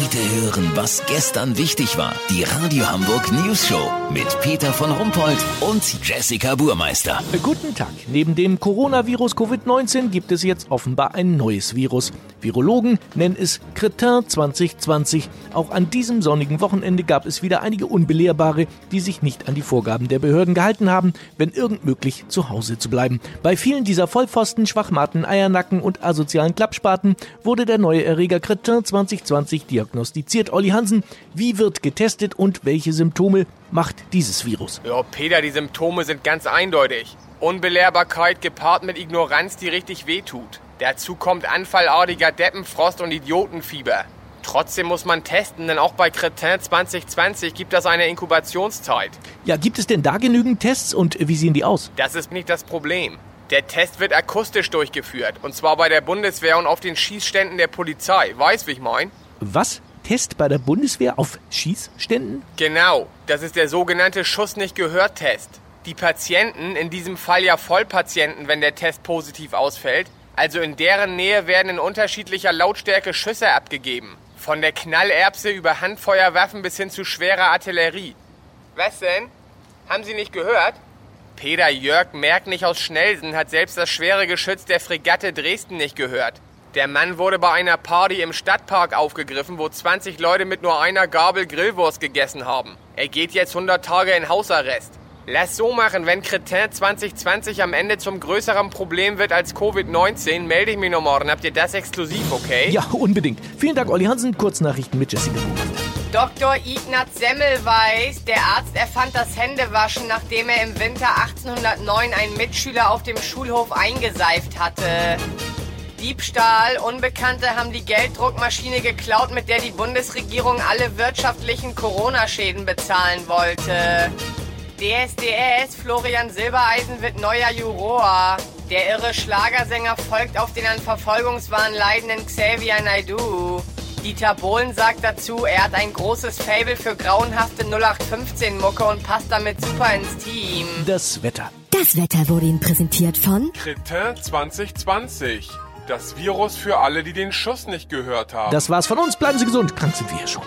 Heute hören, was gestern wichtig war. Die Radio Hamburg News Show mit Peter von Rumpold und Jessica Burmeister. Guten Tag. Neben dem Coronavirus Covid-19 gibt es jetzt offenbar ein neues Virus. Virologen nennen es Cretin 2020. Auch an diesem sonnigen Wochenende gab es wieder einige Unbelehrbare, die sich nicht an die Vorgaben der Behörden gehalten haben, wenn irgend möglich zu Hause zu bleiben. Bei vielen dieser Vollpfosten, Schwachmaten, Eiernacken und asozialen Klappspaten wurde der neue Erreger Cretin 2020 diagnostiziert. Olli Hansen, wie wird getestet und welche Symptome macht dieses Virus? Ja, Peter, die Symptome sind ganz eindeutig. Unbelehrbarkeit gepaart mit Ignoranz, die richtig wehtut. Dazu kommt anfallartiger Deppenfrost und Idiotenfieber. Trotzdem muss man testen, denn auch bei Cretin 2020 gibt es eine Inkubationszeit. Ja, gibt es denn da genügend Tests und wie sehen die aus? Das ist nicht das Problem. Der Test wird akustisch durchgeführt. Und zwar bei der Bundeswehr und auf den Schießständen der Polizei. Weißt, wie ich mein? Was? Test bei der Bundeswehr auf Schießständen? Genau. Das ist der sogenannte Schuss nicht gehört Test. Die Patienten, in diesem Fall ja Vollpatienten, wenn der Test positiv ausfällt, also in deren Nähe werden in unterschiedlicher Lautstärke Schüsse abgegeben. Von der Knallerbse über Handfeuerwaffen bis hin zu schwerer Artillerie. Was denn? Haben Sie nicht gehört? Peter Jörg Merknich aus Schnelsen hat selbst das schwere Geschütz der Fregatte Dresden nicht gehört. Der Mann wurde bei einer Party im Stadtpark aufgegriffen, wo 20 Leute mit nur einer Gabel Grillwurst gegessen haben. Er geht jetzt 100 Tage in Hausarrest. Lass so machen, wenn Cretin 2020 am Ende zum größeren Problem wird als Covid-19, melde ich mich noch morgen. Habt ihr das exklusiv, okay? Ja, unbedingt. Vielen Dank, Olli Hansen. Kurznachrichten mit Jessica. Dr. Ignaz Semmelweis, der Arzt erfand das Händewaschen, nachdem er im Winter 1809 einen Mitschüler auf dem Schulhof eingeseift hatte. Diebstahl. Unbekannte haben die Gelddruckmaschine geklaut, mit der die Bundesregierung alle wirtschaftlichen Corona-Schäden bezahlen wollte. DSDS, Florian Silbereisen wird neuer Juror. Der irre Schlagersänger folgt auf den an Verfolgungswahn leidenden Xavier Naidoo. Dieter Bohlen sagt dazu, er hat ein großes Fable für grauenhafte 0815-Mucke und passt damit super ins Team. Das Wetter. Das Wetter wurde Ihnen präsentiert von Cretin 2020. Das Virus für alle, die den Schuss nicht gehört haben. Das war's von uns. Bleiben Sie gesund. Krank sind wir ja schon.